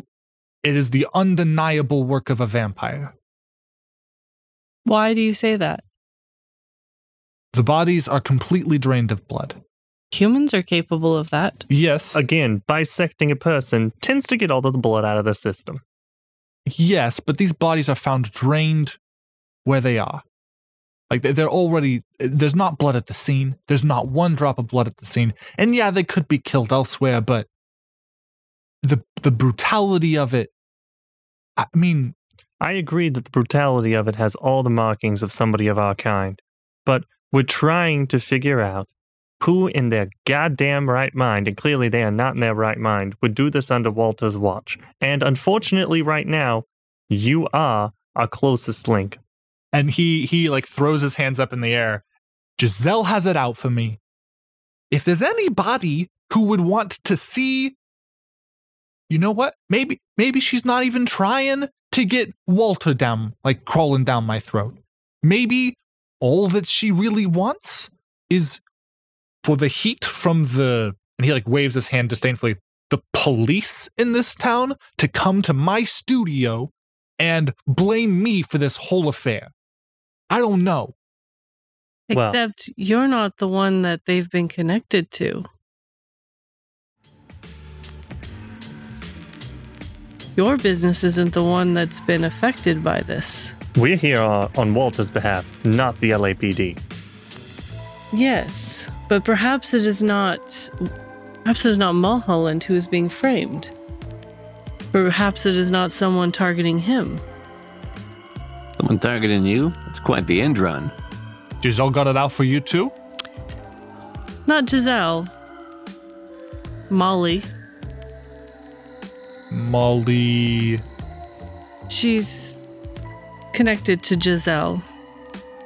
it is the undeniable work of a vampire. Why do you say that? The bodies are completely drained of blood. Humans are capable of that. Yes, Again, bisecting a person tends to get all of the blood out of the system. Yes, but these bodies are found drained where they are. Like they- they're already there's not blood at the scene. There's not one drop of blood at the scene. And yeah, they could be killed elsewhere, but the the brutality of it I mean, I agree that the brutality of it has all the markings of somebody of our kind, but we're trying to figure out who in their goddamn right mind, and clearly they are not in their right mind, would do this under Walter's watch. And unfortunately, right now, you are our closest link. and he he like throws his hands up in the air. Giselle has it out for me. If there's anybody who would want to see you know what? Maybe maybe she's not even trying to get Walter down, like crawling down my throat. Maybe all that she really wants is for the heat from the and he like waves his hand disdainfully, the police in this town to come to my studio and blame me for this whole affair. I don't know. Well- Except you're not the one that they've been connected to. Your business isn't the one that's been affected by this. We're here uh, on Walter's behalf, not the LAPD. Yes, but perhaps it is not. Perhaps it is not Mulholland who is being framed. Perhaps it is not someone targeting him. Someone targeting you? It's quite the end run. Giselle got it out for you too? Not Giselle. Molly. Molly. She's connected to Giselle.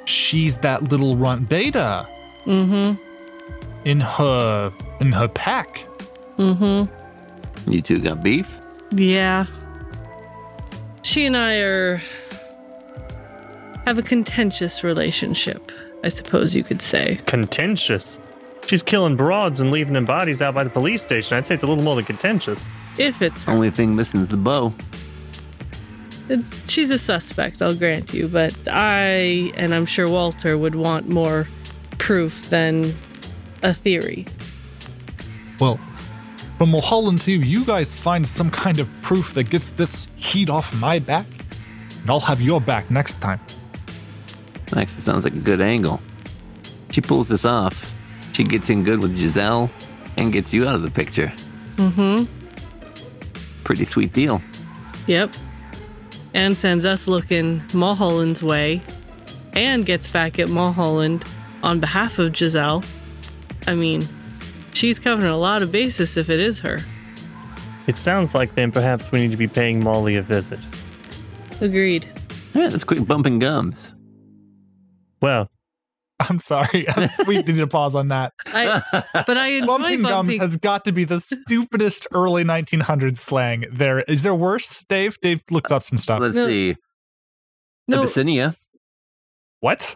She's that little runt beta Mm-hmm. in her in her pack. hmm. Mm hmm. You two got beef? Yeah. She and I are have a contentious relationship, I suppose you could say. Contentious. She's killing broads and leaving them bodies out by the police station. I'd say it's a little more than contentious. If it's Only thing missing is the bow. Uh, she's a suspect, I'll grant you, but I and I'm sure Walter would want more proof than a theory. Well, from Mulholland to you, you guys find some kind of proof that gets this heat off my back, and I'll have your back next time. Actually, sounds like a good angle. She pulls this off. She gets in good with Giselle and gets you out of the picture. Mm-hmm. Pretty sweet deal. Yep. And sends us looking Mulholland's way and gets back at Mulholland on behalf of Giselle. I mean, she's covering a lot of bases if it is her. It sounds like then perhaps we need to be paying Molly a visit. Agreed. All right, let's quick bumping gums. Well, I'm sorry. we need to pause on that. I, but I enjoy Bumping gums has got to be the stupidest early 1900s slang. There is there worse, Dave? Dave looked up some stuff. Let's No. see. no, Abyssinia. What?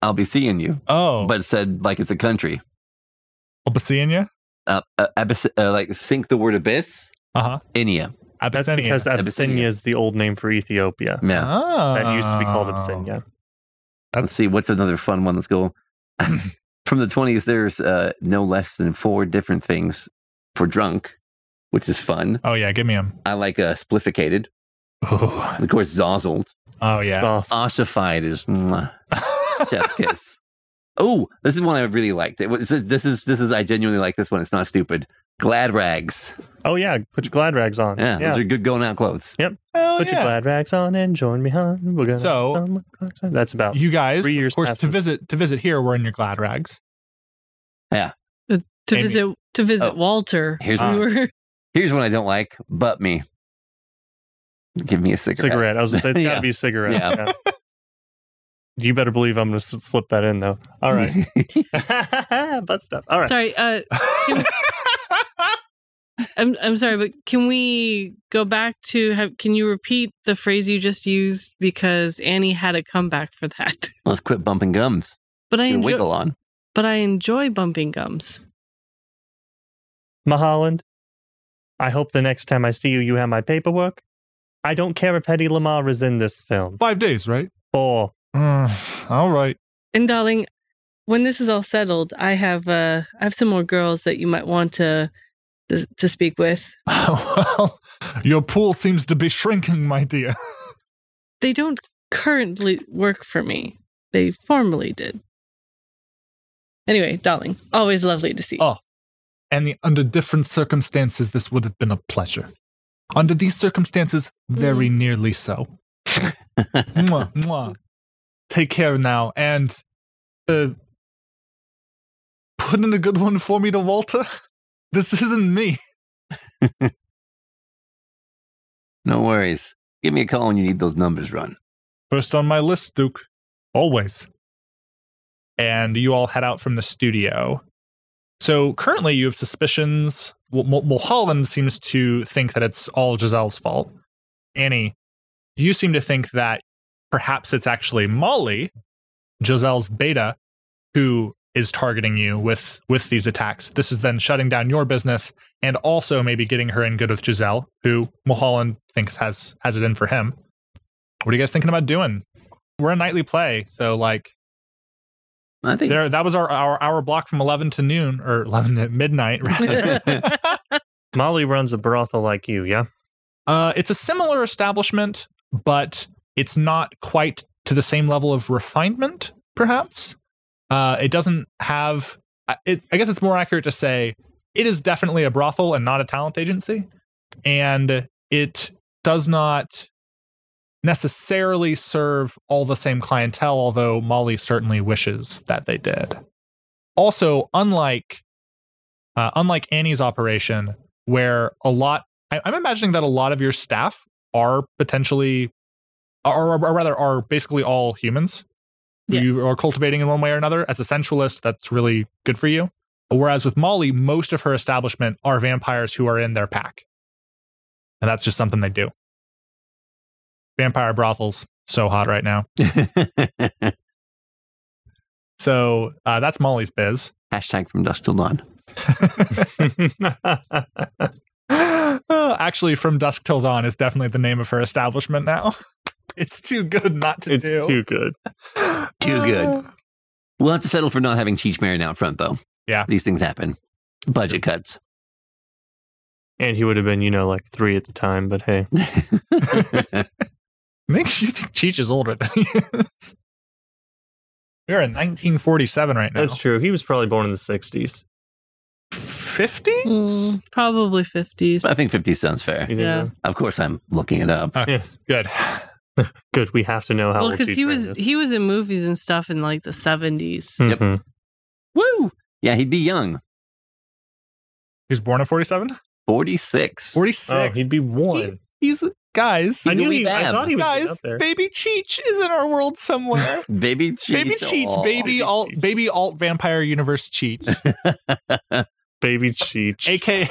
I'll be seeing you. Oh, But it said like it's a country. Abyssinia. Uh, uh, abyss, uh, like sync the word abyss. Uh huh. Inia. that's because Abyssinia is the old name for Ethiopia. Yeah. oh, That used to be called Abyssinia. Let's see. What's another fun one? Let's go. From the 20s, there's uh, no less than four different things for drunk, which is fun. Oh yeah, give me him. I like uh, splifficated. Oh, Of course, zozzled. oh yeah. Sauce. Ossified is mwah, chef kiss. Oh, this is one I really liked. It was, this is this is I genuinely like this one. It's not stupid. Glad rags. Oh yeah, put your glad rags on. Yeah, yeah. those are good going out clothes. Hell Put your yeah. glad rags on and join me, hon. We're gonna. So- that's about. You guys, Three years of course, past to this. visit to visit here, we're in your glad rags. Yeah. To Amy. visit to visit Oh. Walter. Here's we were Here's one I don't like. But me. Give me a cigarette. cigarette. I was gonna say it's gotta Yeah. be a cigarette. Yeah. Yeah. You better believe I'm gonna s- slip that in though. All right. Butt stuff. All right. sorry. Uh, can- I'm I'm sorry, but can we go back to have? Can you repeat the phrase you just used because Annie had a comeback for that? Let's quit bumping gums. But I enjoy, wiggle on. but I enjoy bumping gums. Mulholland, I hope the next time I see you, you have my paperwork. I don't care if Hedy Lamarr is in this film. Five days, right? Or Uh, all right. And darling, when this is all settled, I have uh I have some more girls that you might want to to, to speak with. well, your pool seems to be shrinking, my dear. They don't currently work for me. They formerly did. Anyway, darling, always lovely to see. you. Oh. And under different circumstances, this would have been a pleasure. Under these circumstances, very nearly so. mwah, mwah. Take care now, and uh, put in a good one for me to Walter. This isn't me. No worries. Give me a call when you need those numbers run. First on my list, Duke. Always. And you all head out from the studio. So currently, you have suspicions. Mulholland seems to think that it's all Giselle's fault. Annie, you seem to think that perhaps it's actually Molly, Giselle's beta, who is targeting you with with these attacks. This is then shutting down your business and also maybe getting her in good with Giselle, who Mulholland thinks has has it in for him. What are you guys thinking about doing? We're a nightly play, so like I think there that was our our hour block from 11 to noon or 11 to midnight rather. Molly runs a brothel like you, yeah? uh it's a similar establishment, but it's not quite to the same level of refinement perhaps. Uh it doesn't have I- it, I guess it's more accurate to say it is definitely a brothel and not a talent agency and it does not necessarily serve all the same clientele although Molly certainly wishes that they did. Also, unlike uh, unlike Annie's operation, where a lot, I, I'm imagining that a lot of your staff are potentially, or, or rather, are basically all humans who Yes. you are cultivating in one way or another. As a sensualist, that's really good for you. Whereas with Molly, most of her establishment are vampires who are in their pack. And that's just something they do. Vampire brothels, so hot right now. So uh, that's Molly's biz. Hashtag from dusk till dawn. Actually, From Dusk Till Dawn is definitely the name of her establishment now. It's too good not to it's do. too good. Too good. We'll have to settle for not having Cheech Marin out front, though. Yeah. These things happen. Budget cuts. And he would have been, you know, like three at the time, but hey. Makes you think Cheech is older than he is. We're in 1947 right now. That's true. He was probably born in the 60s. 50s? Mm, probably 50s. I think 50 sounds fair. Yeah. so? Of course, I'm looking it up. Yes. Good. Good. We have to know how Well, because he was is. he was in movies and stuff in like the 70s. Yep. Mhm. Woo! Yeah, he'd be young. He was born in 47? 46. 46. Oh, he'd be one. He's, guys, I a knew wee he, I thought he was guys, up there. baby Cheech is in our world somewhere. Baby Cheech. baby Cheech, Aw. baby alt, baby alt vampire universe Cheech, Baby Cheech. aka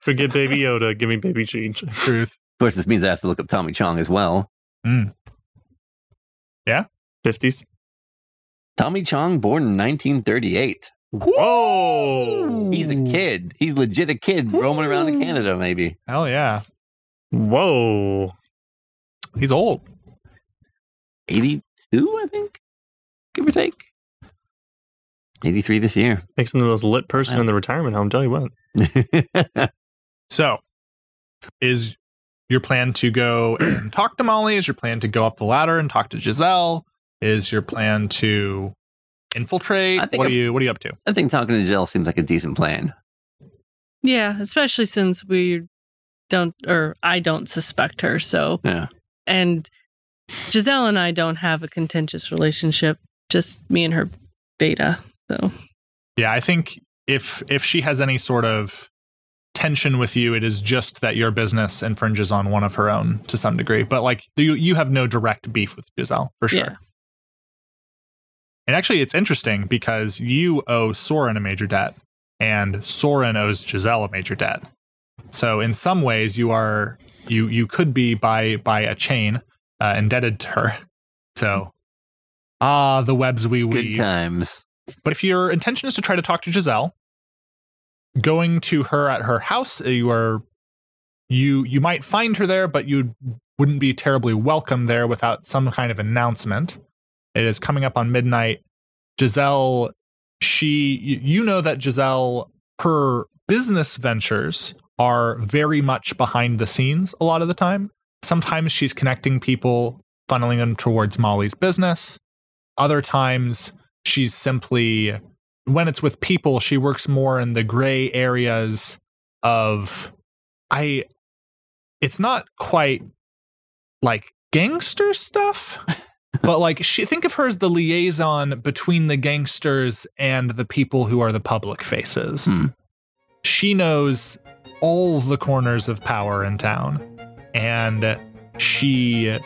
Forget Baby Yoda. Give me Baby Cheech. Truth. Of course, this means I have to look up Tommy Chong as well. Mm. 50s. Tommy Chong, born in 1938. Whoa. He's a kid. He's legit a kid roaming around in Canada, maybe. Hell yeah, Whoa. he's old. 82, I think, give or take. 83 this year. Makes him the most lit person Wow. in the retirement home. Tell you what. So, is your plan to go and talk to Molly? Is your plan to go up the ladder and talk to Giselle? Is your plan to infiltrate? I think What are I'm- you What are you up to? I think talking to Giselle seems like a decent plan. Yeah, especially since we don't, or I don't suspect her. So, Yeah. and Giselle and I don't have a contentious relationship, just me and her beta. So, Yeah, I think if if she has any sort of tension with you, it is just that your business infringes on one of her own to some degree. But like you you have no direct beef with Giselle for sure. Yeah. And actually, it's interesting because you owe Soren a major debt, and Soren owes Giselle a major debt. So in some ways, you are you you could be by by a chain uh, indebted to her. So ah, the webs we weave. Good weave. times. But if your intention is to try to talk to Giselle, going to her at her house, you are you you might find her there, but you wouldn't be terribly welcome there without some kind of announcement. It is coming up on midnight. Giselle, she you know that Giselle, her business ventures are very much behind the scenes a lot of the time. Sometimes she's connecting people, funneling them towards Molly's business. Other times she's simply when it's with people she works more in the gray areas of i it's not quite like gangster stuff but like she think of her as the liaison between the gangsters and the people who are the public faces Hmm. she knows all the corners of power in town and she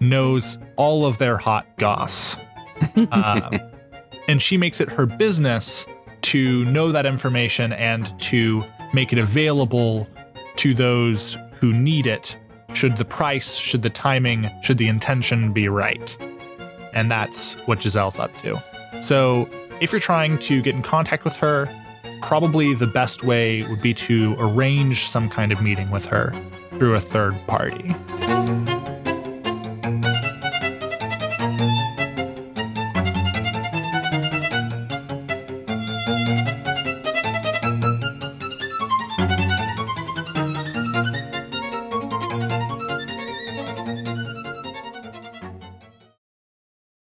knows all of their hot goss um, and she makes it her business to know that information and to make it available to those who need it should the price should the timing should the intention be right. And that's what giselle's up to. So if you're trying to get in contact with her probably the best way would be to arrange some kind of meeting with her through a third party